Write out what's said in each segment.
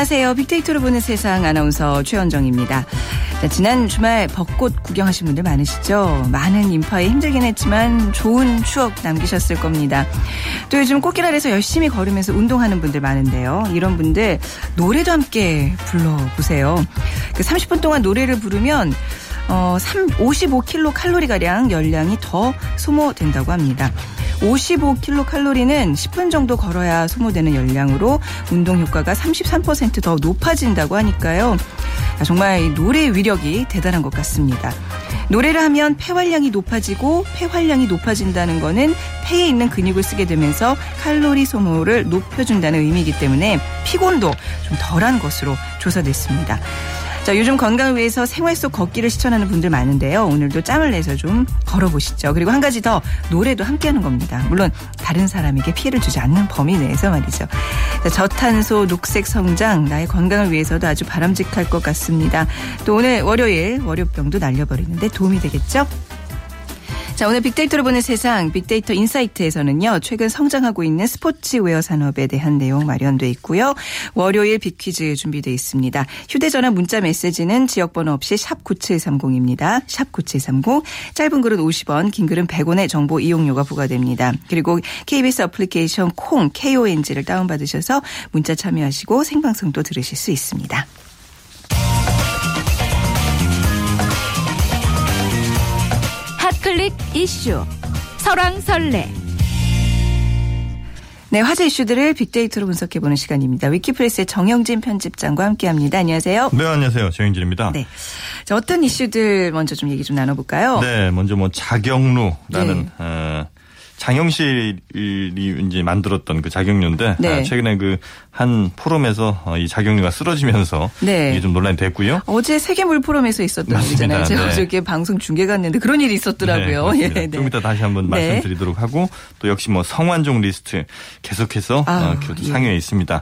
안녕하세요. 빅데이터로 보는 세상 아나운서 최원정입니다. 자, 지난 주말 벚꽃 구경하신 분들 많으시죠? 많은 인파에 힘들긴 했지만 좋은 추억 남기셨을 겁니다. 또 요즘 꽃길 아래서 열심히 걸으면서 운동하는 분들 많은데요. 이런 분들 노래도 함께 불러보세요. 그 30분 동안 노래를 부르면 어, 3, 55kcal 칼로리가량 열량이 더 소모된다고 합니다. 55kcal는 10분 정도 걸어야 소모되는 열량으로 운동 효과가 33%더 높아진다고 하니까요. 정말 노래의 위력이 대단한 것 같습니다. 노래를 하면 폐활량이 높아지고 폐활량이 높아진다는 거는 폐에 있는 근육을 쓰게 되면서 칼로리 소모를 높여준다는 의미이기 때문에 피곤도 좀 덜한 것으로 조사됐습니다. 자, 요즘 건강을 위해서 생활 속 걷기를 실천하는 분들 많은데요. 오늘도 짬을 내서 좀 걸어보시죠. 그리고 한 가지 더 노래도 함께 하는 겁니다. 물론 다른 사람에게 피해를 주지 않는 범위 내에서 말이죠. 자, 저탄소 녹색 성장 나의 건강을 위해서도 아주 바람직할 것 같습니다. 또 오늘 월요일 월요병도 날려버리는데 도움이 되겠죠? 자, 오늘 빅데이터로 보는 세상 빅데이터 인사이트에서는요. 최근 성장하고 있는 스포츠웨어 산업에 대한 내용 마련돼 있고요. 월요일 빅퀴즈 준비돼 있습니다. 휴대전화 문자 메시지는 지역번호 없이 샵 9730입니다. 샵 9730. 짧은 글은 50원, 긴 글은 100원의 정보 이용료가 부과됩니다. 그리고 KBS 어플리케이션 콩 KONG를 다운받으셔서 문자 참여하시고 생방송도 들으실 수 있습니다. 클릭 이슈 설왕설래 네, 화제 이슈들을 빅데이터로 분석해보는 시간입니다. 위키프레스의 정영진 편집장과 함께합니다. 안녕하세요. 네, 안녕하세요. 정영진입니다. 네, 자, 어떤 이슈들 먼저 좀 얘기 좀 나눠볼까요? 네, 먼저 뭐 자경루라는 네. 어, 장영실이 이제 만들었던 그 자경류인데 네. 아, 최근에 그 한 포럼에서 어, 이 자경류가 쓰러지면서 네. 이게 좀 논란이 됐고요. 어제 세계 물 포럼에서 있었던 맞습니다. 일이잖아요. 제가 네. 어저께 방송 중계 갔는데 그런 일이 있었더라고요. 네, 예, 네. 좀 이따 다시 한번 네. 말씀드리도록 하고 또 역시 뭐 성완종 리스트 계속해서 아, 어, 예. 상위에 있습니다.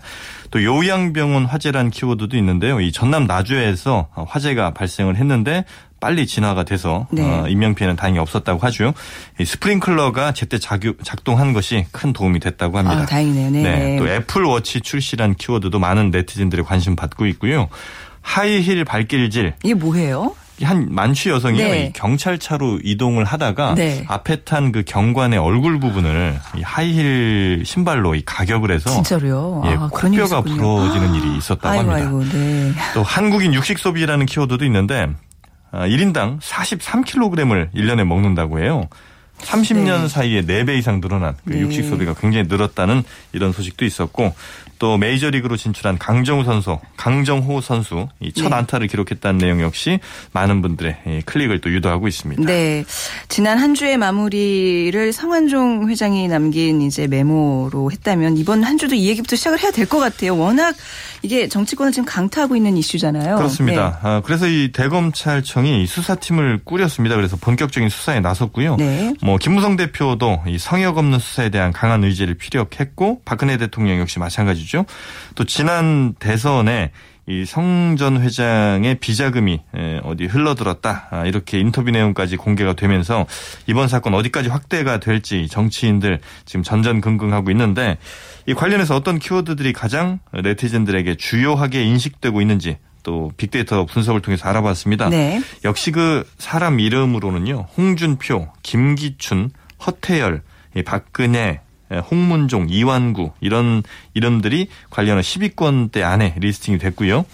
또 요양병원 화재란 키워드도 있는데요. 이 전남 나주에서 화재가 발생을 했는데 빨리 진화가 돼서 네. 어, 인명 피해는 다행히 없었다고 하죠. 이 스프링클러가 제때 작유, 작동한 것이 큰 도움이 됐다고 합니다. 아, 다행이네요. 네. 네. 또 애플워치 출시란 키워드도 많은 네티즌들의 관심 받고 있고요. 하이힐 발길질. 이게 뭐예요? 한 만취 여성이요. 네. 경찰차로 이동을 하다가 네. 앞에 탄 그 경관의 얼굴 부분을 이 하이힐 신발로 이 가격을 해서 진짜로요? 예, 아, 코뼈가 부러지는 일이 있었다고 아이고, 합니다. 아이고, 네. 또 한국인 육식 소비라는 키워드도 있는데 1인당 아, 43kg을 1년에 먹는다고 해요. 30년 네. 사이에 4배 이상 늘어난 그 네. 육식 소비가 굉장히 늘었다는 이런 소식도 있었고 또 메이저리그로 진출한 강정호 선수, 강정호 선수 이첫 네. 안타를 기록했다는 내용 역시 많은 분들의 클릭을 또 유도하고 있습니다. 네. 지난 한 주의 마무리를 성환종 회장이 남긴 이제 메모로 했다면 이번 한 주도 이 얘기부터 시작을 해야 될 것 같아요. 워낙 이게 정치권을 지금 강타하고 있는 이슈잖아요. 그렇습니다. 네. 아, 그래서 이 대검찰청이 수사팀을 꾸렸습니다. 그래서 본격적인 수사에 나섰고요. 네. 뭐 김무성 대표도 이 성역 없는 수사에 대한 강한 의지를 피력했고 박근혜 대통령 역시 마찬가지죠. 것이죠. 또 지난 대선에 이 성전 회장의 비자금이 어디 흘러들었다 아, 이렇게 인터뷰 내용까지 공개가 되면서 이번 사건 어디까지 확대가 될지 정치인들 지금 전전긍긍하고 있는데 이 관련해서 어떤 키워드들이 가장 네티즌들에게 주요하게 인식되고 있는지 또 빅데이터 분석을 통해서 알아봤습니다. 네. 역시 그 사람 이름으로는요 홍준표, 김기춘, 허태열, 박근혜, 예, 홍문종, 이완구 이런 이름들이 관련한 10위권대 안에 리스팅이 됐고요.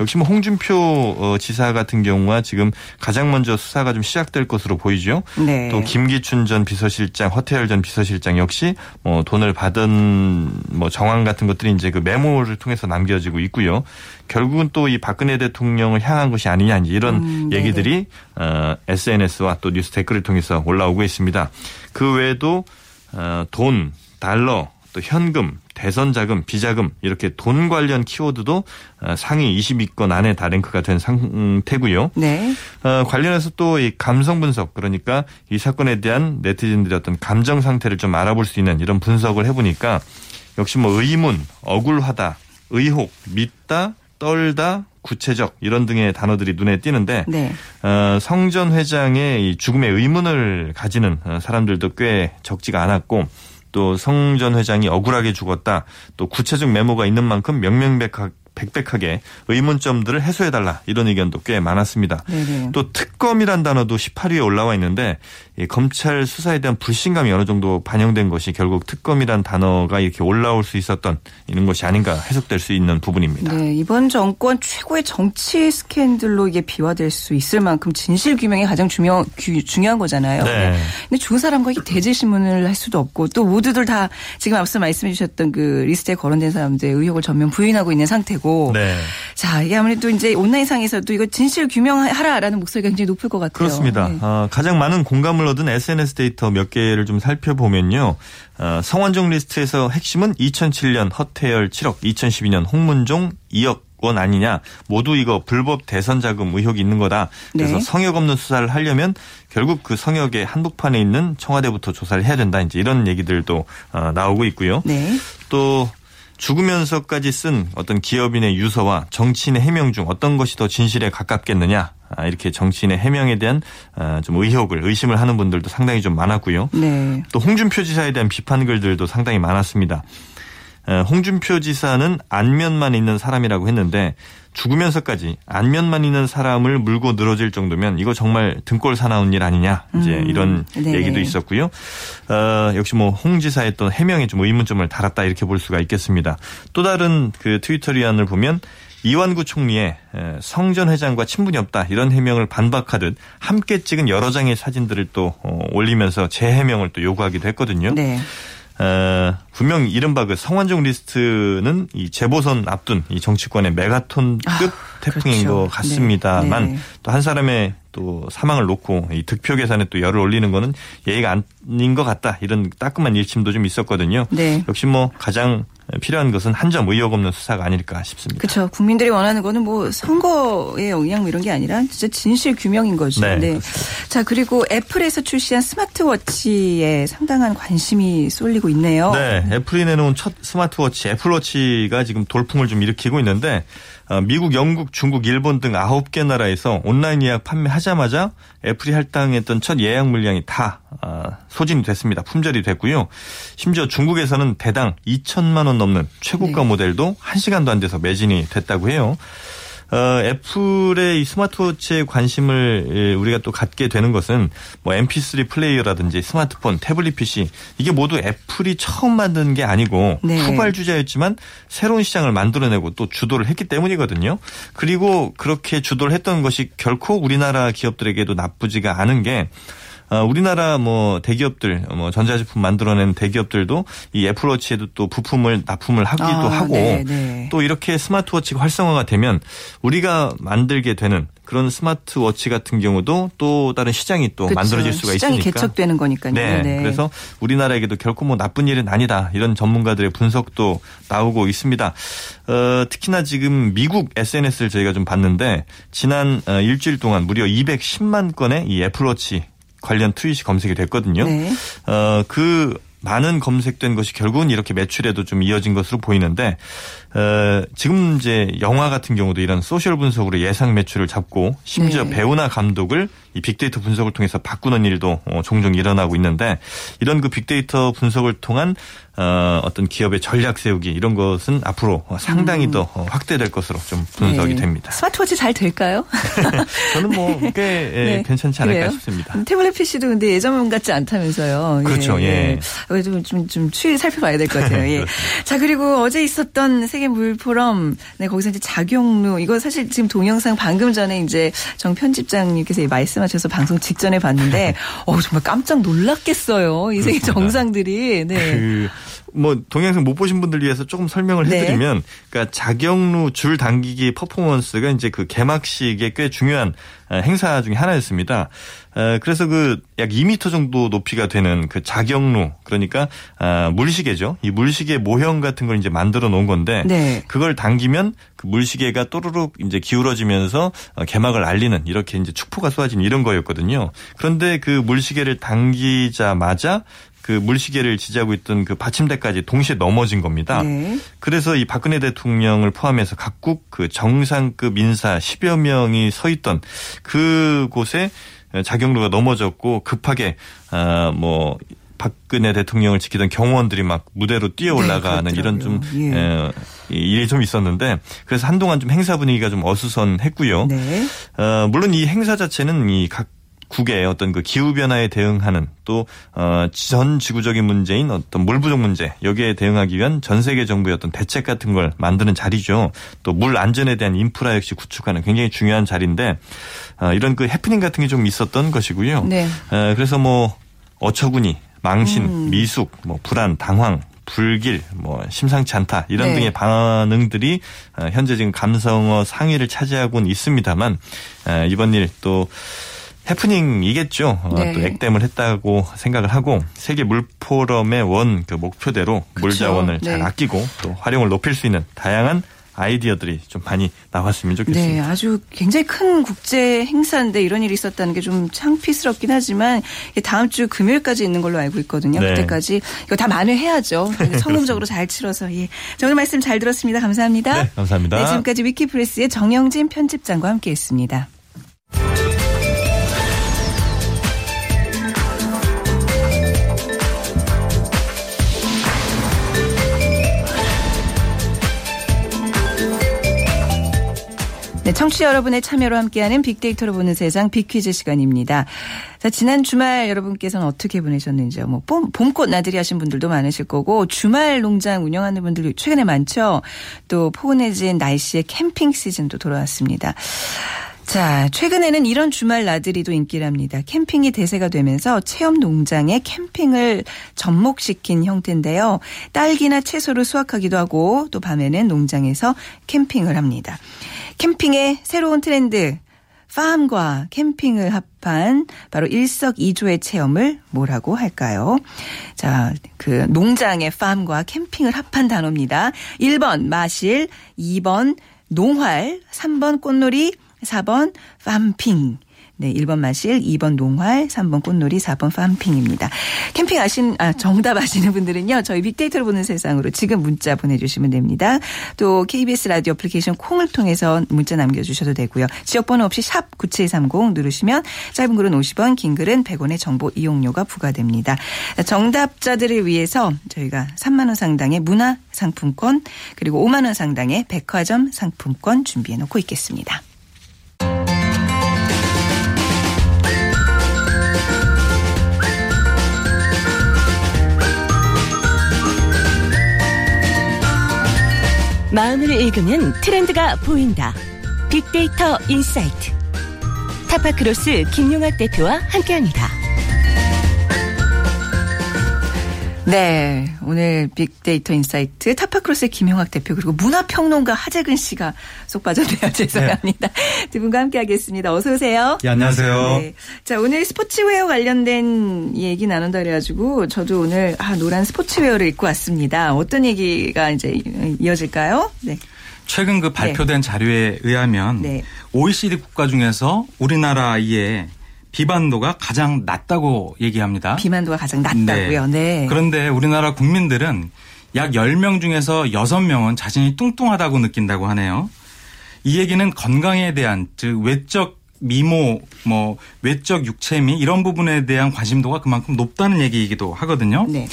역시 뭐 홍준표 어, 지사 같은 경우와 지금 가장 먼저 수사가 좀 시작될 것으로 보이죠. 네. 또 김기춘 전 비서실장, 허태열 전 비서실장 역시 뭐 돈을 받은 뭐 정황 같은 것들이 이제 그 메모를 통해서 남겨지고 있고요. 결국은 또 이 박근혜 대통령을 향한 것이 아니냐 이런 음, 얘기들이 어, SNS와 또 뉴스 댓글을 통해서 올라오고 있습니다. 그 외에도 어, 돈, 달러, 또 현금, 대선 자금, 비자금 이렇게 돈 관련 키워드도 어, 상위 20위권 안에 다 랭크가 된 상태고요. 네. 어, 관련해서 또 이 감성 분석 그러니까 이 사건에 대한 네티즌들의 어떤 감정 상태를 좀 알아볼 수 있는 이런 분석을 해보니까 역시 뭐 의문, 억울하다, 의혹, 믿다, 떨다, 구체적 이런 등의 단어들이 눈에 띄는데 네. 어, 성전 회장의 이 죽음의 의문을 가지는 어, 사람들도 꽤 적지가 않았고 또 성전 회장이 억울하게 죽었다. 또 구체적 메모가 있는 만큼 명명백백 백백하게 의문점들을 해소해달라 이런 의견도 꽤 많았습니다. 네네. 또 특검이란 단어도 18위에 올라와 있는데 검찰 수사에 대한 불신감이 어느 정도 반영된 것이 결국 특검이란 단어가 이렇게 올라올 수 있었던 이런 것이 아닌가 해석될 수 있는 부분입니다. 네, 이번 정권 최고의 정치 스캔들로 이게 비화될 수 있을 만큼 진실 규명이 가장 중요, 중요한 거잖아요. 네. 근데 두 사람과 대질 신문을 할 수도 없고 또 모두들 다 지금 앞서 말씀해 주셨던 그 리스트에 거론된 사람들 의혹을 전면 부인하고 있는 상태고. 네. 자, 이게 아무래도 이제 온라인상에서도 이거 진실 규명하라라는 목소리가 굉장히 높을 것 같아요. 그렇습니다. 네. 어, 가장 많은 공감을 얻은 SNS 데이터 몇 개를 좀 살펴보면요. 어, 성완종 리스트에서 핵심은 2007년 허태열 7억, 2012년 홍문종 2억 원 아니냐. 모두 이거 불법 대선 자금 의혹이 있는 거다. 그래서 네. 성역 없는 수사를 하려면 결국 그 성역의 한복판에 있는 청와대부터 조사를 해야 된다. 이제 이런 얘기들도 어, 나오고 있고요. 네. 또 죽으면서까지 쓴 어떤 기업인의 유서와 정치인의 해명 중 어떤 것이 더 진실에 가깝겠느냐 아, 이렇게 정치인의 해명에 대한 아, 좀 의혹을 의심을 하는 분들도 상당히 좀 많았고요. 네. 또 홍준표 지사에 대한 비판 글들도 상당히 많았습니다. 어, 홍준표 지사는 안면만 있는 사람이라고 했는데 죽으면서까지 안면만 있는 사람을 물고 늘어질 정도면 이거 정말 등골 사나운 일 아니냐 이제 음, 이런 네. 얘기도 있었고요. 어, 역시 뭐 홍 지사의 또 해명에 좀 의문점을 달았다 이렇게 볼 수가 있겠습니다. 또 다른 그 트위터 리안을 보면 이완구 총리의 성전 회장과 친분이 없다 이런 해명을 반박하듯 함께 찍은 여러 장의 사진들을 또 어, 올리면서 재해명을 또 요구하기도 했거든요. 네. 어, 분명 이른바 그 성완종 리스트는 이 재보선 앞둔 이 정치권의 메가톤급 아, 태풍인 그렇죠. 것 같습니다만 네. 네. 또한 사람의 또 사망을 놓고 이 득표 계산에 또 열을 올리는 거는 예의가 아닌 것 같다 이런 따끔한 일침도 좀 있었거든요. 네. 역시 뭐 가장 필요한 것은 한 점 의혹 없는 수사가 아닐까 싶습니다. 그렇죠. 국민들이 원하는 거는 뭐 선거의 영향 뭐 이런 게 아니라 진짜 진실 규명인 거죠. 네. 네. 자 그리고 애플에서 출시한 스마트워치에 상당한 관심이 쏠리고 있네요. 네. 애플이 내놓은 첫 스마트워치 애플워치가 지금 돌풍을 좀 일으키고 있는데 어, 미국, 영국, 중국, 일본 등 9개 나라에서 온라인 예약 판매하자마자 애플이 할당했던 첫 예약 물량이 다 어, 소진이 됐습니다. 품절이 됐고요. 심지어 중국에서는 대당 2천만 원 넘는 최고가 네. 모델도 1시간도 안 돼서 매진이 됐다고 해요. 어, 애플의 이 스마트워치에 관심을 예, 우리가 또 갖게 되는 것은 뭐 MP3 플레이어라든지 스마트폰, 태블릿 PC 이게 모두 애플이 처음 만든 게 아니고 네. 후발 주자였지만 새로운 시장을 만들어내고 또 주도를 했기 때문이거든요. 그리고 그렇게 주도를 했던 것이 결코 우리나라 기업들에게도 나쁘지가 않은 게 어, 우리나라 뭐 대기업들 뭐 전자제품 만들어낸 대기업들도 이 애플워치에도 또 부품을 납품을 하기도 아, 하고 네, 네. 또 이렇게 스마트워치가 활성화가 되면 우리가 만들게 되는 그런 스마트워치 같은 경우도 또 다른 시장이 또 그쵸. 만들어질 수가 시장이 있으니까. 개척되는 거니까요. 네. 네. 그래서 우리나라에게도 결코 뭐 나쁜 일은 아니다. 이런 전문가들의 분석도 나오고 있습니다. 어, 특히나 지금 미국 SNS를 저희가 좀 봤는데 지난 어, 일주일 동안 무려 210만 건의 이 애플워치 관련 트윗이 검색이 됐거든요. 네. 어, 그 많은 검색된 것이 결국은 이렇게 매출에도 좀 이어진 것으로 보이는데 어, 지금 이제 영화 같은 경우도 이런 소셜 분석으로 예상 매출을 잡고 심지어 네. 배우나 감독을 이 빅데이터 분석을 통해서 바꾸는 일도 어, 종종 일어나고 있는데 이런 그 빅데이터 분석을 통한 어, 어떤 기업의 전략 세우기 이런 것은 앞으로 상당히 음. 더 어, 확대될 것으로 좀 분석이 네. 됩니다. 스마트워치 잘 될까요? 저는 뭐꽤 예, 네. 괜찮지 않을까 그래요? 싶습니다. 태블릿 PC도 근데 예전 같지 않다면서요. 그렇죠. 예. 예. 좀, 좀, 좀 추이 살펴봐야 될 것 같아요. 예. 자, 그리고 어제 있었던 세계 물 포럼, 네, 거기서 이제 작용루, 이거 사실 지금 동영상 방금 전에 이제 정 편집장님께서 말씀하셔서 방송 직전에 봤는데, 어, 정말 깜짝 놀랐겠어요. 이 세계 정상들이. 네. 그... 뭐 동영상 못 보신 분들 위해서 조금 설명을 네. 해드리면, 네. 그러니까 자경루 줄 당기기 퍼포먼스가 이제 그 개막식의 꽤 중요한 행사 중에 하나였습니다. 그래서 그 약 2m 정도 높이가 되는 그 자경루 그러니까 아, 물시계죠. 이 물시계 모형 같은 걸 이제 만들어 놓은 건데 네. 그걸 당기면 그 물시계가 또르륵 이제 기울어지면서 어, 개막을 알리는 이렇게 이제 축포가 쏘아지는 이런 거였거든요. 그런데 그 물시계를 당기자마자 그 물시계를 지지하고 있던 그 받침대까지 동시에 넘어진 겁니다. 네. 그래서 이 박근혜 대통령을 포함해서 각국 그 정상급 인사 10여 명이 서 있던 그곳에 자경루가 넘어졌고 급하게 아뭐 박근혜 대통령을 지키던 경호원들이 막 무대로 뛰어 네, 올라가는 네, 이런 좀 예. 에, 일이 좀 있었는데 그래서 한동안 좀 행사 분위기가 좀 어수선했고요. 네. 어, 물론 이 행사 자체는 이각 국의 어떤 그 기후 변화에 대응하는 또전 어, 지구적인 문제인 어떤 물 부족 문제 여기에 대응하기 위한 전 세계 정부의 어떤 대책 같은 걸 만드는 자리죠. 또 물 안전에 대한 인프라 역시 구축하는 굉장히 중요한 자리인데 어, 이런 그 해프닝 같은 게 좀 있었던 것이고요. 네. 어, 그래서 뭐 어처구니 망신, 음. 미숙, 뭐 불안, 당황, 불길, 뭐 심상치 않다 이런 네. 등의 반응들이 현재 지금 감성어 상위를 차지하고는 있습니다만 이번 일 또 해프닝이겠죠. 어, 네. 또 액땜을 했다고 생각을 하고 세계 물포럼의 원 그 목표대로 그쵸. 물 자원을 네. 잘 아끼고 또 활용을 높일 수 있는 다양한 아이디어들이 좀 많이 나왔으면 좋겠습니다. 네, 아주 굉장히 큰 국제 행사인데 이런 일이 있었다는 게 좀 창피스럽긴 하지만 다음 주 금요일까지 있는 걸로 알고 있거든요. 네. 그때까지 이거 다 만회해야죠. 성공적으로 잘 치러서 예. 자, 오늘 말씀 잘 들었습니다. 감사합니다. 네, 감사합니다. 네, 지금까지 위키프레스의 정영진 편집장과 함께했습니다. 청취자 여러분의 참여로 함께하는 빅데이터로 보는 세상 빅퀴즈 시간입니다. 자, 지난 주말 여러분께서는 어떻게 보내셨는지요? 뭐 봄, 봄꽃 나들이 하신 분들도 많으실 거고 주말 농장 운영하는 분들 최근에 많죠. 또 포근해진 날씨에 캠핑 시즌도 돌아왔습니다. 자, 최근에는 이런 주말 나들이도 인기랍니다. 캠핑이 대세가 되면서 체험 농장에 캠핑을 접목시킨 형태인데요. 딸기나 채소를 수확하기도 하고 또 밤에는 농장에서 캠핑을 합니다. 캠핑의 새로운 트렌드 팜과 캠핑을 합한 바로 일석이조의 체험을 뭐라고 할까요? 자, 그 농장의 팜과 캠핑을 합한 단어입니다. 1번 마실, 2번 농활, 3번 꽃놀이, 4번 팜핑. 네, 1번 마실, 2번 농활, 3번 꽃놀이, 4번 팜핑입니다. 캠핑 아신, 아, 정답 아시는 분들은요, 저희 빅데이터를 보는 세상으로 지금 문자 보내 주시면 됩니다. 또 KBS 라디오 애플리케이션 콩을 통해서 문자 남겨 주셔도 되고요. 지역 번호 없이 샵 9730 누르시면 짧은 글은 50원, 긴 글은 100원의 정보 이용료가 부과됩니다. 정답자들을 위해서 저희가 3만 원 상당의 문화 상품권, 그리고 5만 원 상당의 백화점 상품권 준비해 놓고 있겠습니다. 마음을 읽으면 트렌드가 보인다. 빅데이터 insight. 타파크로스 김용학 대표와 함께합니다. 네. 오늘 빅데이터 insight 타파크로스의 김용학 대표 그리고 문화평론가 하재근 씨가 쏙 빠졌네요. 죄송합니다. 네. 두 분과 함께 하겠습니다. 어서 오세요. 네, 안녕하세요. 네. 자, 오늘 스포츠웨어 관련된 얘기 나눈다 그래가지고 저도 오늘 아, 노란 스포츠웨어를 입고 왔습니다. 어떤 얘기가 이제 이어질까요? 네. 최근 그 발표된 네. 자료에 의하면 네. OECD 국가 중에서 우리나라의 비만도가 가장 낮다고 얘기합니다. 비만도가 가장 낮다고요. 네. 네. 그런데 우리나라 국민들은 약 10명 중에서 6명은 자신이 뚱뚱하다고 느낀다고 하네요. 이 얘기는 건강에 대한 즉 외적 미모, 뭐 외적 육체미 이런 부분에 대한 관심도가 그만큼 높다는 얘기이기도 하거든요. 네.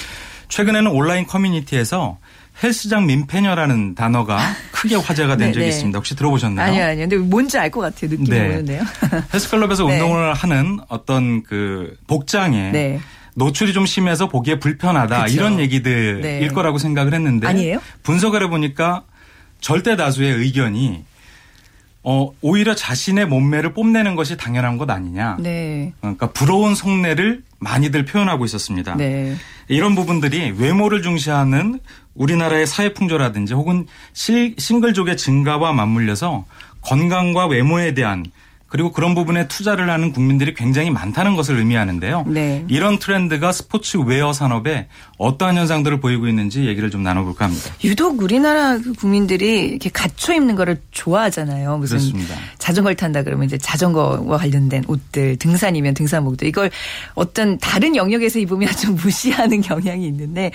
최근에는 온라인 커뮤니티에서 헬스장 민폐녀라는 단어가 크게 화제가 된 네, 적이 네. 있습니다. 혹시 들어보셨나요? 아니요, 아니요. 근데 뭔지 알 것 같아요. 느낌이 네. 오는데요. 헬스클럽에서 네. 운동을 하는 어떤 그 복장에 네. 노출이 좀 심해서 보기에 불편하다 그쵸. 이런 얘기들일 네. 거라고 생각을 했는데 아니에요? 분석을 해보니까 절대 다수의 의견이 어, 오히려 자신의 몸매를 뽐내는 것이 당연한 것 아니냐. 네. 그러니까 부러운 속내를 많이들 표현하고 있었습니다. 네. 이런 부분들이 외모를 중시하는 우리나라의 사회 풍조라든지 혹은 싱글족의 증가와 맞물려서 건강과 외모에 대한 그리고 그런 부분에 투자를 하는 국민들이 굉장히 많다는 것을 의미하는데요. 네. 이런 트렌드가 스포츠 웨어 산업에 어떠한 현상들을 보이고 있는지 얘기를 좀 나눠볼까 합니다. 유독 우리나라 그 국민들이 이렇게 갖춰 입는 거를 좋아하잖아요. 무슨 그렇습니다. 자전거를 탄다 그러면 이제 자전거와 관련된 옷들, 등산이면 등산복들 이걸 어떤 다른 영역에서 입으면 좀 무시하는 경향이 있는데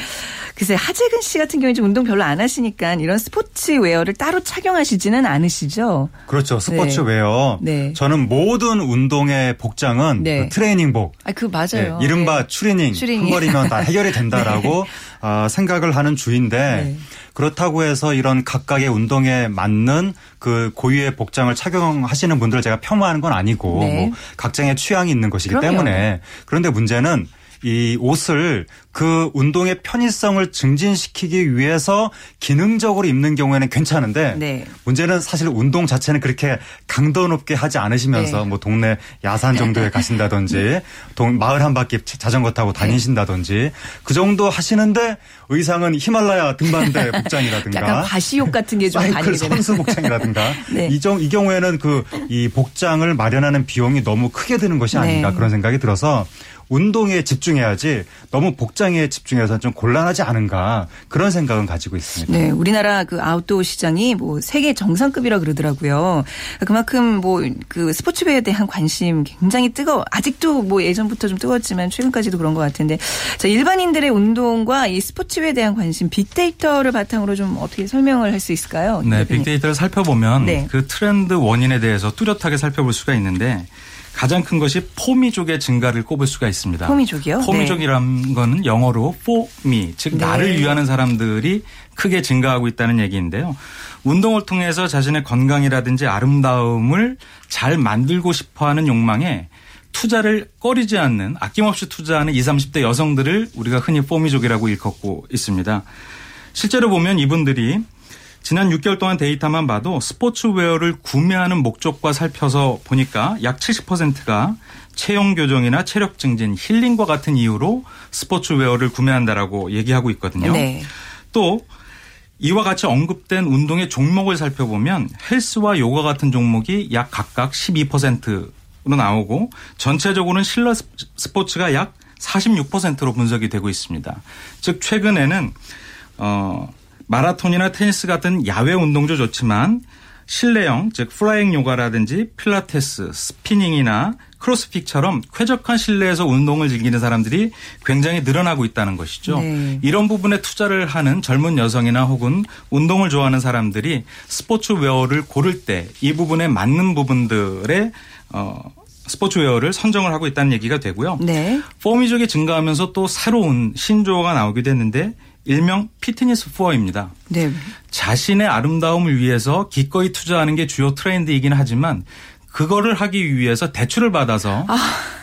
글쎄 하재근 씨 같은 경우에 좀 운동 별로 안 하시니까 이런 스포츠 웨어를 따로 착용하시지는 않으시죠? 그렇죠. 스포츠 네. 웨어. 네. 저는 모든 운동의 복장은 네. 그 트레이닝복. 아, 그 맞아요. 네, 이른바 네. 추리닝, 추리닝. 한 벌이면 다 해결이 된다라고 네. 어, 생각을 하는 주의인데 네. 그렇다고 해서 이런 각각의 운동에 맞는 그 고유의 복장을 착용하시는 분들을 제가 폄하하는 건 아니고 네. 뭐 각자의 취향이 있는 것이기 그럼요. 때문에 그런데 문제는 이 옷을 그 운동의 편의성을 증진시키기 위해서 기능적으로 입는 경우에는 괜찮은데 네. 문제는 사실 운동 자체는 그렇게 강도 높게 하지 않으시면서 네. 뭐 동네 야산 정도에 가신다든지 네. 동, 마을 한 바퀴 자전거 타고 네. 다니신다든지 그 정도 하시는데 의상은 히말라야 등반대 복장이라든가 약간 과시욕 같은 게 좀 많이 선수 복장이라든가 네. 이, 정, 이 경우에는 그 이 복장을 마련하는 비용이 너무 크게 드는 것이 아닌가 네. 그런 생각이 들어서 운동에 집중해야지 너무 복장 에 집중해서 좀 곤란하지 않은가 그런 생각은 가지고 있습니다. 네, 우리나라 그 아웃도어 시장이 뭐 세계 정상급이라 그러더라고요. 그만큼 뭐 그 스포츠배에 대한 관심 굉장히 뜨거 아직도 뭐 예전부터 좀 뜨거웠지만 최근까지도 그런 것 같은데 자 일반인들의 운동과 이 스포츠배에 대한 관심 빅데이터를 바탕으로 좀 어떻게 설명을 할 수 있을까요? 네, 빅데이터를 살펴보면 네. 그 트렌드 원인에 대해서 뚜렷하게 살펴볼 수가 있는데 가장 큰 것이 for me족의 증가를 꼽을 수가 있습니다. for me족이요? for me족이라는 네. 거는 영어로 for me, 즉 네. 나를 위하는 사람들이 크게 증가하고 있다는 얘기인데요. 운동을 통해서 자신의 건강이라든지 아름다움을 잘 만들고 싶어하는 욕망에 투자를 꺼리지 않는 아낌없이 투자하는 20, 30대 여성들을 우리가 흔히 for me족이라고 일컫고 있습니다. 실제로 보면 이분들이 지난 6개월 동안 데이터만 봐도 스포츠웨어를 구매하는 목적과 살펴서 보니까 약 70%가 체형 교정이나 체력 증진, 힐링과 같은 이유로 스포츠웨어를 구매한다라고 얘기하고 있거든요. 네. 또 이와 같이 언급된 운동의 종목을 살펴보면 헬스와 요가 같은 종목이 약 각각 12%로 나오고 전체적으로는 실내 스포츠가 약 46%로 분석이 되고 있습니다. 즉 최근에는 어 마라톤이나 테니스 같은 야외 운동도 좋지만 실내형 즉 flying 요가라든지 필라테스, 스피닝이나 크로스핏처럼 쾌적한 실내에서 운동을 즐기는 사람들이 굉장히 늘어나고 있다는 것이죠. 네. 이런 부분에 투자를 하는 젊은 여성이나 혹은 운동을 좋아하는 사람들이 스포츠 웨어를 고를 때 이 부분에 맞는 부분들의 어 스포츠웨어를 선정을 하고 있다는 얘기가 되고요. 네. for me족이 증가하면서 또 새로운 신조어가 나오기도 했는데 일명 피트니스 푸어입니다. 네. 자신의 아름다움을 위해서 기꺼이 투자하는 게 주요 트렌드이긴 하지만 그거를 하기 위해서 대출을 받아서 아.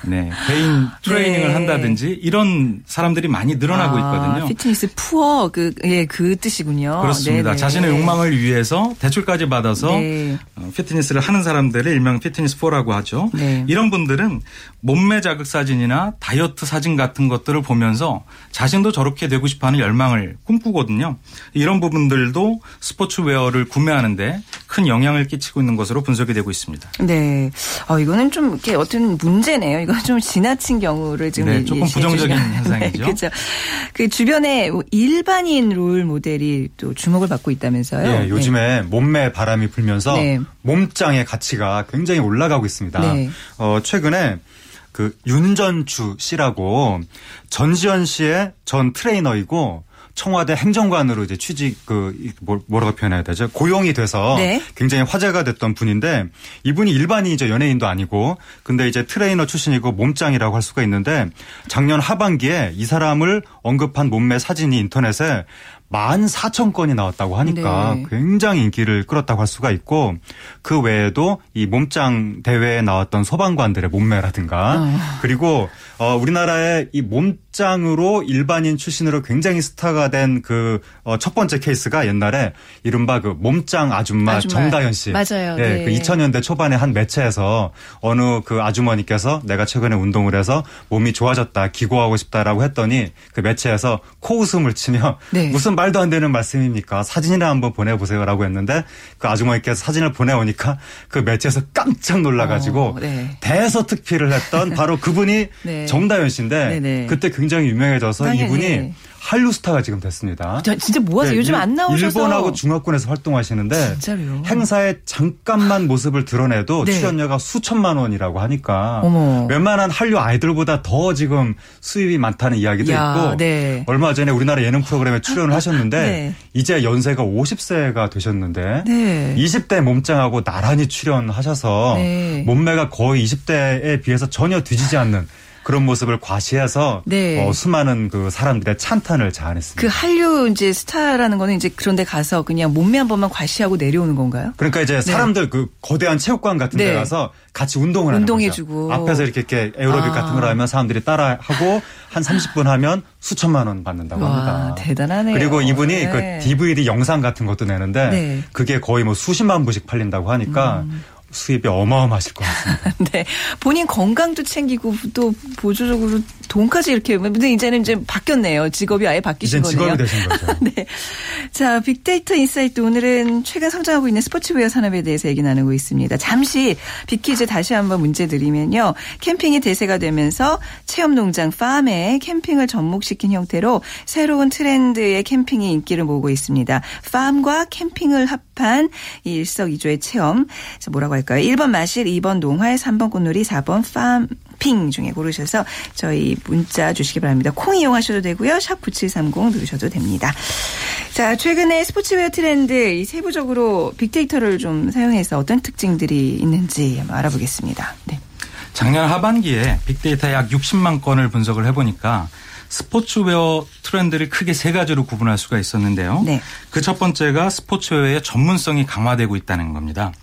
네, 개인 트레이닝을 네. 한다든지 이런 사람들이 많이 늘어나고 아, 있거든요. 피트니스 푸어 그 예, 그 뜻이군요. 그렇습니다. 네네. 자신의 욕망을 위해서 대출까지 받아서 네. 어, 피트니스를 하는 사람들을 일명 피트니스 푸어라고 하죠. 네. 이런 분들은 몸매 자극 사진이나 다이어트 사진 같은 것들을 보면서 자신도 저렇게 되고 싶어하는 열망을 꿈꾸거든요. 이런 부분들도 스포츠웨어를 구매하는데 큰 영향을 끼치고 있는 것으로 분석이 되고 있습니다. 네. 네. 어, 이거는 좀 이렇게 어떤 문제네요. 이건 좀 지나친 경우를 지금 네, 조금 부정적인 현상이죠. 네, 그렇죠. 그 주변에 뭐 일반인 롤 모델이 또 주목을 받고 있다면서요. 네, 요즘에 네. 몸매 바람이 불면서 네. 몸짱의 가치가 굉장히 올라가고 있습니다. 네. 어, 최근에 그 윤전추 씨라고 전지현 씨의 전 트레이너이고 청와대 행정관으로 이제 취직 그 뭐라고 표현해야 되죠? 고용이 돼서 네. 굉장히 화제가 됐던 분인데 이분이 일반인이죠. 연예인도 아니고 근데 이제 트레이너 출신이고 몸짱이라고 할 수가 있는데 작년 하반기에 이 사람을 언급한 몸매 사진이 인터넷에 만 사천 건이 나왔다고 하니까 네. 굉장히 인기를 끌었다고 할 수가 있고 그 외에도 이 몸짱 대회에 나왔던 소방관들의 몸매라든가 어. 그리고 어 우리나라의 이 몸 짱으로 일반인 출신으로 굉장히 스타가 된 그첫 어 번째 케이스가 옛날에 이른바 그 몸짱 아줌마, 아줌마. 정다현 씨. 맞아요. 네. 네. 그 2000년대 초반에 한 매체에서 어느 그 아주머니께서 내가 최근에 운동을 해서 몸이 좋아졌다 기고하고 싶다라고 했더니 그 매체에서 코웃음을 치며 네. 무슨 말도 안 되는 말씀입니까? 사진이나 한번 보내보세요라고 했는데 그 아주머니께서 사진을 보내오니까 그 매체에서 깜짝 놀라가지고 어, 네. 대서특필을 했던 바로 그분이 네. 정다현 씨인데 네네. 그때 굉장히 유명해져서 당연히. 이분이 한류 스타가 지금 됐습니다. 저 진짜 뭐하세요? 네, 요즘 안 나오셔서 일본하고 중화권에서 활동하시는데 진짜로요? 행사에 잠깐만 모습을 드러내도 네. 출연료가 수천만 원이라고 하니까 어머. 웬만한 한류 아이돌보다 더 지금 수입이 많다는 이야기도 야, 있고 네. 얼마 전에 우리나라 예능 프로그램에 출연을 하셨는데 네. 이제 연세가 50세가 되셨는데 20대 몸짱하고 나란히 출연하셔서 네. 몸매가 거의 20대에 비해서 전혀 뒤지지 않는 그런 모습을 과시해서 네. 어, 수많은 그 사람들의 찬탄을 자아냈습니다. 그 한류 이제 스타라는 거는 이제 그런데 가서 그냥 몸매 한 번만 과시하고 내려오는 건가요? 그러니까 이제 네. 사람들 그 거대한 체육관 같은 데 네. 가서 같이 운동을 운동해주고 앞에서 이렇게, 이렇게 에어로빅 아. 같은 걸 하면 사람들이 따라하고 한 30분 하면 수천만 원 받는다고 와, 합니다. 대단하네요. 그리고 이분이 그 네. 그 DVD 영상 같은 것도 내는데 네. 그게 거의 뭐 수십만 부씩 팔린다고 하니까 음. 수입이 어마어마하실 것 같습니다. 네. 본인 건강도 챙기고 또 보조적으로 돈까지 이렇게 근데 이제는 이제 바뀌었네요. 직업이 아예 바뀌신 거네요. 직업이 되신 거죠. 네. 자, 빅데이터 인사이트 오늘은 최근 성장하고 있는 스포츠웨어 산업에 대해서 얘기 나누고 있습니다. 잠시 빅퀴즈 다시 한번 문제 드리면요. 캠핑이 대세가 되면서 체험 농장 farm에 캠핑을 접목시킨 형태로 새로운 트렌드의 캠핑이 인기를 모으고 있습니다. 팜과 캠핑을 합한 일석이조의 체험. 뭐라고 할까요? 1번 마실, 2번 농활, 3번 꽃놀이, 4번 팜 쇼핑 중에 고르셔서 저희 문자 주시기 바랍니다. 콩 이용하셔도 되고요. 샵 9730 누르셔도 됩니다. 자, 최근에 스포츠웨어 트렌드 이 세부적으로 빅데이터를 좀 사용해서 어떤 특징들이 있는지 한번 알아보겠습니다. 네. 작년 하반기에 빅데이터 약 60만 건을 분석을 해보니까 스포츠웨어 트렌드를 크게 세 가지로 구분할 수가 있었는데요. 네. 그 첫 번째가 스포츠웨어의 전문성이 강화되고 있다는 겁니다.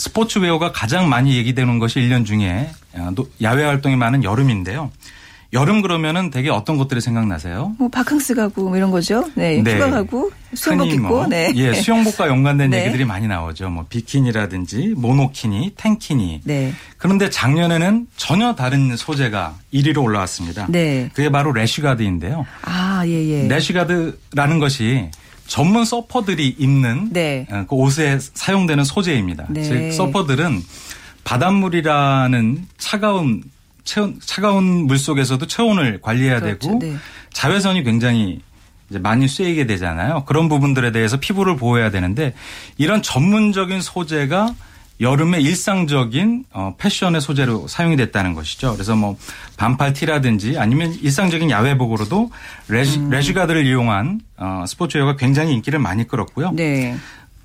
스포츠웨어가 가장 많이 얘기되는 것이 1년 중에 어, 야외 활동이 많은 여름인데요. 여름 그러면은 되게 어떤 것들이 생각나세요? 뭐 바캉스 가고 뭐 이런 거죠. 네, 네. 휴가 가고 수영복 입고. 뭐, 네. 예, 수영복과 연관된 네. 얘기들이 많이 나오죠. 뭐 비키니라든지 모노키니, 탱키니. 네. 그런데 작년에는 전혀 다른 소재가 1위로 올라왔습니다. 네. 그게 바로 래쉬가드인데요. 아, 예, 예. 래쉬가드라는 것이 전문 서퍼들이 입는 네. 어, 그 옷에 사용되는 소재입니다. 네. 즉 서퍼들은 바닷물이라는 차가운 체온, 차가운 물 속에서도 체온을 관리해야 그렇죠. 되고 네. 자외선이 굉장히 이제 많이 쐬이게 되잖아요. 그런 부분들에 대해서 피부를 보호해야 되는데 이런 전문적인 소재가 여름에 일상적인 어, 패션의 소재로 사용이 됐다는 것이죠. 그래서 뭐 반팔 티라든지 아니면 일상적인 야외복으로도 레지, 음. 레지가드를 이용한 어, 스포츠웨어가 굉장히 인기를 많이 끌었고요. 네.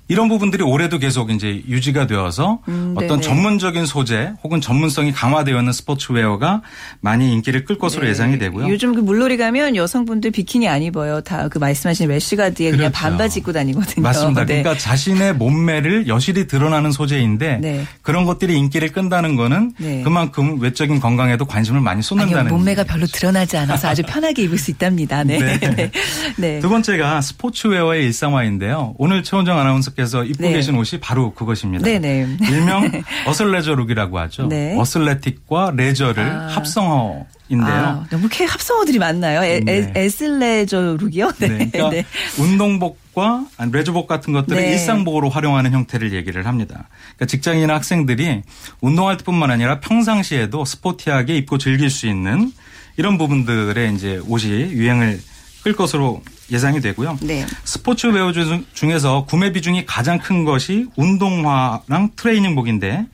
이런 부분들이 올해도 계속 이제 유지가 되어서 음, 어떤 전문적인 소재 혹은 전문성이 강화되어 있는 스포츠웨어가 많이 인기를 끌 것으로 네. 예상이 되고요. 요즘 그 물놀이 가면 여성분들 비키니 안 입어요. 다 그 말씀하신 래쉬가드에 그렇죠. 그냥 반바지 입고 다니거든요. 맞습니다. 네. 그러니까 자신의 몸매를 여실히 드러나는 소재인데 네. 그런 것들이 인기를 끈다는 거는 네. 그만큼 외적인 건강에도 관심을 많이 쏟는다는 아니요, 몸매가 별로 드러나지 않아서 아주 편하게 입을 수 있답니다. 네. 네. 네. 두 번째가 스포츠웨어의 일상화인데요. 오늘 최원정 아나운서 께서 입고 네. 계신 옷이 바로 그것입니다. 네네. 네. 일명 athleisure look이라고 하죠. 네. athletic과 레저를 아. 합성어 인데요. 아, 너무 합성어들이 많나요? 에, 네. athleisure look이요? 네. 네. 그러니까 네. 운동복과 레저복 같은 것들을 네. 일상복으로 활용하는 형태를 얘기를 합니다. 그러니까 직장인 학생들이 운동할 때뿐만 아니라 평상시에도 스포티하게 입고 즐길 수 있는 이런 부분들의 이제 옷이 유행을 끌 것으로 예상이 되고요. 네. 스포츠 웨어 중에서 구매 비중이 가장 큰 것이 운동화랑 트레이닝복인데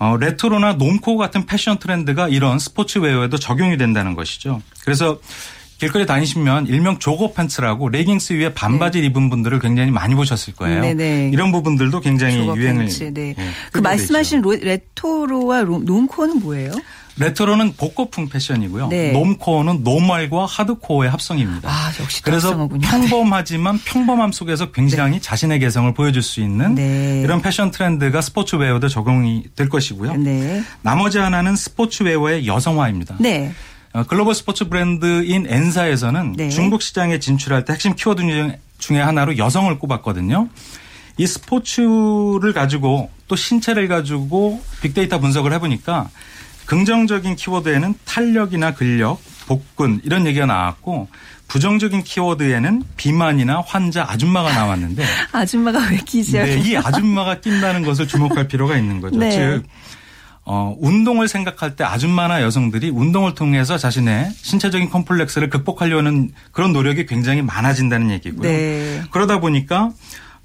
어, 레트로나 normcore 같은 패션 트렌드가 이런 스포츠 웨어에도 적용이 된다는 것이죠. 그래서 길거리 다니시면 일명 jogger pants라고 레깅스 위에 반바지 네. 입은 분들을 굉장히 많이 보셨을 거예요. 네네. 네. 이런 부분들도 굉장히 유행을. 네. 네, 그 말씀하신 로, 레트로와 normcore는 뭐예요? 레트로는 복고풍 패션이고요. 네. normcore는 normal과 하드코어의 합성입니다. 아, 역시 그래서 합성어군요. 평범하지만 평범함 속에서 굉장히 네. 자신의 개성을 보여줄 수 있는 네. 이런 패션 트렌드가 스포츠웨어도 적용이 될 것이고요. 네. 나머지 하나는 스포츠웨어의 여성화입니다. 네. 어, 글로벌 스포츠 브랜드인 N사에서는 네. 중국 시장에 진출할 때 핵심 키워드 중에 하나로 여성을 꼽았거든요. 이 스포츠를 가지고 또 신체를 가지고 빅데이터 분석을 해보니까 긍정적인 키워드에는 탄력이나 근력, 복근 이런 얘기가 나왔고 부정적인 키워드에는 비만이나 환자, 아줌마가 나왔는데 아줌마가 왜 끼죠? 네, 이 아줌마가 낀다는 것을 주목할 필요가 있는 거죠. 네. 즉 어, 운동을 생각할 때 아줌마나 여성들이 운동을 통해서 자신의 신체적인 컴플렉스를 극복하려는 그런 노력이 굉장히 많아진다는 얘기고요. 네. 그러다 보니까 어,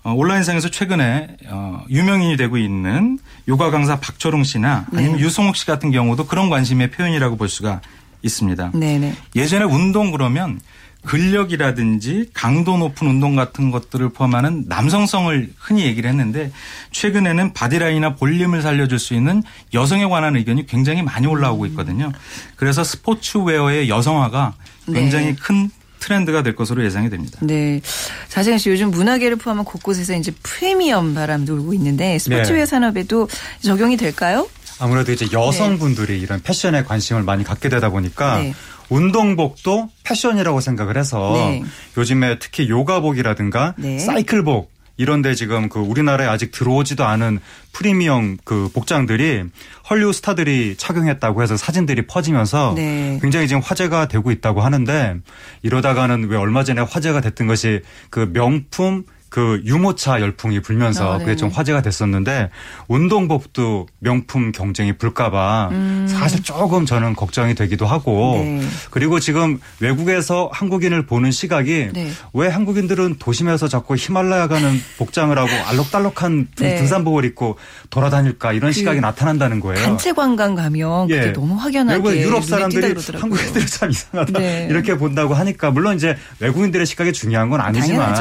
온라인상에서 최근에 어, 유명인이 되고 있는 요가 강사 박철웅 씨나 아니면 네. 유성욱 씨 같은 경우도 그런 관심의 표현이라고 볼 수가 있습니다. 네네. 네. 예전에 운동 그러면 근력이라든지 강도 높은 운동 같은 것들을 포함하는 남성성을 흔히 얘기를 했는데 최근에는 body line이나 볼륨을 살려줄 수 있는 여성에 관한 의견이 굉장히 많이 올라오고 있거든요. 그래서 스포츠웨어의 여성화가 굉장히 네. 큰 트렌드가 될 것으로 예상이 됩니다. 네. 자세현 씨 요즘 문화계를 포함한 곳곳에서 이제 프리미엄 바람 돌고 있는데 스포츠웨어 네. 산업에도 적용이 될까요? 아무래도 이제 여성분들이 네. 이런 패션에 관심을 많이 갖게 되다 보니까 네. 운동복도 패션이라고 생각을 해서 네. 요즘에 특히 요가복이라든가 네. 사이클복 이런데 지금 그 우리나라에 아직 들어오지도 않은 프리미엄 그 복장들이 헐리우드 스타들이 착용했다고 해서 사진들이 퍼지면서 네. 굉장히 지금 화제가 되고 있다고 하는데 이러다가는 왜 얼마 전에 화제가 됐던 것이 그 명품 그 유모차 열풍이 불면서 어, 그게 좀 화제가 됐었는데 운동복도 명품 경쟁이 불까봐 음. 사실 조금 저는 걱정이 되기도 하고 네. 그리고 지금 외국에서 한국인을 보는 시각이 네. 왜 한국인들은 도심에서 자꾸 히말라야 가는 복장을 하고 알록달록한 네. 등산복을 입고 돌아다닐까 이런 그 시각이 나타난다는 거예요. 단체 관광 가면 예. 그게 너무 확연하게 유럽 사람들이 한국인들이 참 이상하다 네. 이렇게 본다고 하니까 물론 이제 외국인들의 시각이 중요한 건 아니지만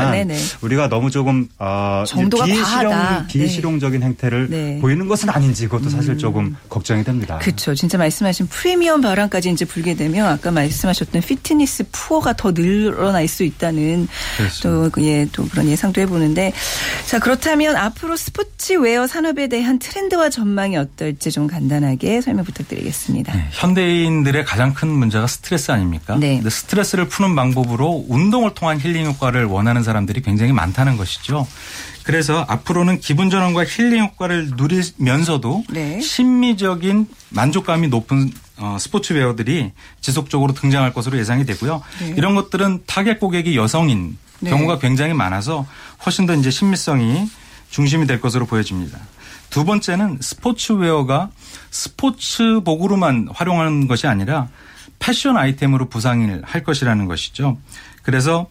우리가 너무 너무 조금 어, 정도가 비실용, 비실용적인 네. 행태를 네. 보이는 것은 아닌지 그것도 사실 음. 조금 걱정이 됩니다. 그렇죠. 진짜 말씀하신 프리미엄 바람까지 이제 불게 되면 아까 말씀하셨던 피트니스 푸어가 더 늘어날 수 있다는 또, 그 예, 또 그런 예상도 해보는데 자 그렇다면 앞으로 스포츠웨어 산업에 대한 트렌드와 전망이 어떨지 좀 간단하게 설명 부탁드리겠습니다. 네, 현대인들의 가장 큰 문제가 스트레스 아닙니까? 네. 스트레스를 푸는 방법으로 운동을 통한 힐링 효과를 원하는 사람들이 굉장히 많다는 하는 것이죠. 그래서 앞으로는 기분 전환과 힐링 효과를 누리면서도 네. 심미적인 만족감이 높은 어, 스포츠 웨어들이 지속적으로 등장할 것으로 예상이 되고요. 네. 이런 것들은 타겟 고객이 여성인 네. 경우가 굉장히 많아서 훨씬 더 이제 심미성이 중심이 될 것으로 보여집니다. 두 번째는 스포츠웨어가 스포츠복으로만 활용하는 것이 아니라 패션 아이템으로 부상을 할 것이라는 것이죠. 그래서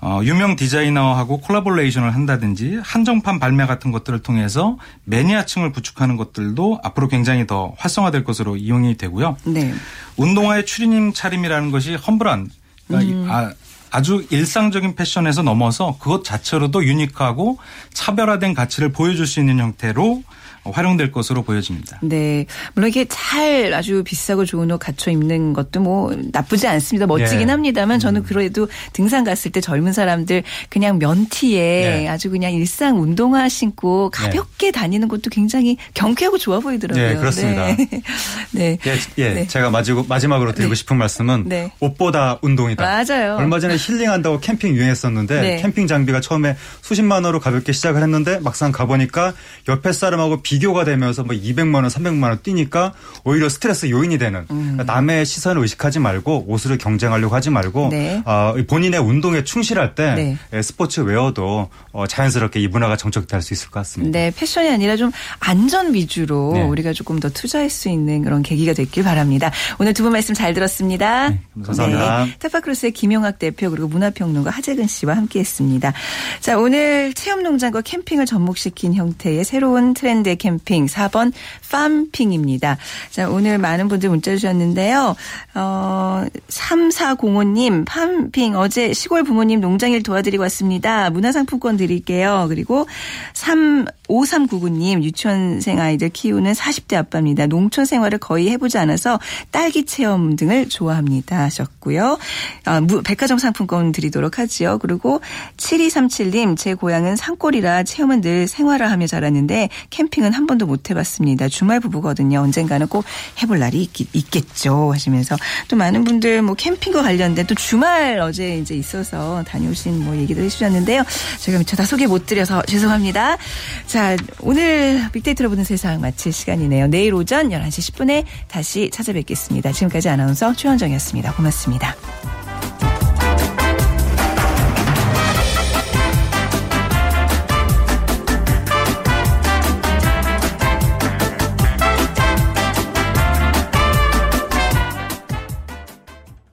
어, 유명 디자이너하고 콜라보레이션을 한다든지 한정판 발매 같은 것들을 통해서 매니아층을 구축하는 것들도 앞으로 굉장히 더 활성화될 것으로 이용이 되고요. 네. 운동화의 추리닝 차림이라는 것이 험블한 그러니까 음. 아, 아주 일상적인 패션에서 넘어서 그것 자체로도 유니크하고 차별화된 가치를 보여줄 수 있는 형태로 활용될 것으로 보여집니다. 네. 물론 이게 잘 아주 비싸고 좋은 옷 갖춰 입는 것도 뭐 나쁘지 않습니다. 멋지긴 네. 합니다만 저는 음. 그래도 등산 갔을 때 젊은 사람들 그냥 면티에 네. 아주 그냥 일상 운동화 신고 네. 가볍게 네. 다니는 것도 굉장히 경쾌하고 좋아 보이더라고요. 네, 그렇습니다. 네. 네. 예, 예 네. 제가 마지막으로 드리고 싶은 말씀은 옷보다 운동이다. 맞아요. 얼마 전에 힐링한다고 캠핑 유행했었는데 캠핑 장비가 처음에 수십만 원으로 가볍게 시작을 했는데 막상 가보니까 옆에 사람하고 비 비교가 되면서 뭐 200만 원, 300만 원 뛰니까 오히려 스트레스 요인이 되는 음. 그러니까 남의 시선을 의식하지 말고 옷으로 경쟁하려고 하지 말고 네. 어, 본인의 운동에 충실할 때 네. 예, 스포츠 웨어도 어, 자연스럽게 이 문화가 정착될 수 있을 것 같습니다. 네, 패션이 아니라 좀 안전 위주로 네. 우리가 조금 더 투자할 수 있는 그런 계기가 됐길 바랍니다. 오늘 두 분 말씀 잘 들었습니다. 네, 감사합니다. 네, 타파크로스의 김용학 대표 그리고 문화평론가 하재근 씨와 함께했습니다. 자, 오늘 체험농장과 캠핑을 접목시킨 형태의 새로운 트렌드의 캠핑 4번 팜핑입니다. 자, 오늘 많은 분들 문자 주셨는데요. 어, 3405님 팜핑 어제 시골 부모님 농장일 도와드리고 왔습니다. 문화상품권 드릴게요. 그리고 3 5399님 유치원생 아이들 키우는 40대 아빠입니다. 농촌 생활을 거의 해보지 않아서 딸기 체험 등을 좋아합니다 하셨고요. 아, 백화점 상품권 드리도록 하지요. 그리고 7237님 제 고향은 산골이라 체험은 늘 생활을 하며 자랐는데 캠핑은 한 번도 못 해봤습니다. 주말 부부거든요. 언젠가는 꼭 해볼 날이 있, 겠죠 하시면서 또 많은 분들 뭐 캠핑과 관련된 또 주말 어제 이제 있어서 다녀오신 뭐 얘기도 해주셨는데요. 제가 미처 다 소개 못 드려서 죄송합니다. 자, 오늘 빅데이터로 보는 세상 마칠 시간이네요. 내일 오전 11시 10분에 다시 찾아뵙겠습니다. 지금까지 아나운서 최원정이었습니다. 고맙습니다.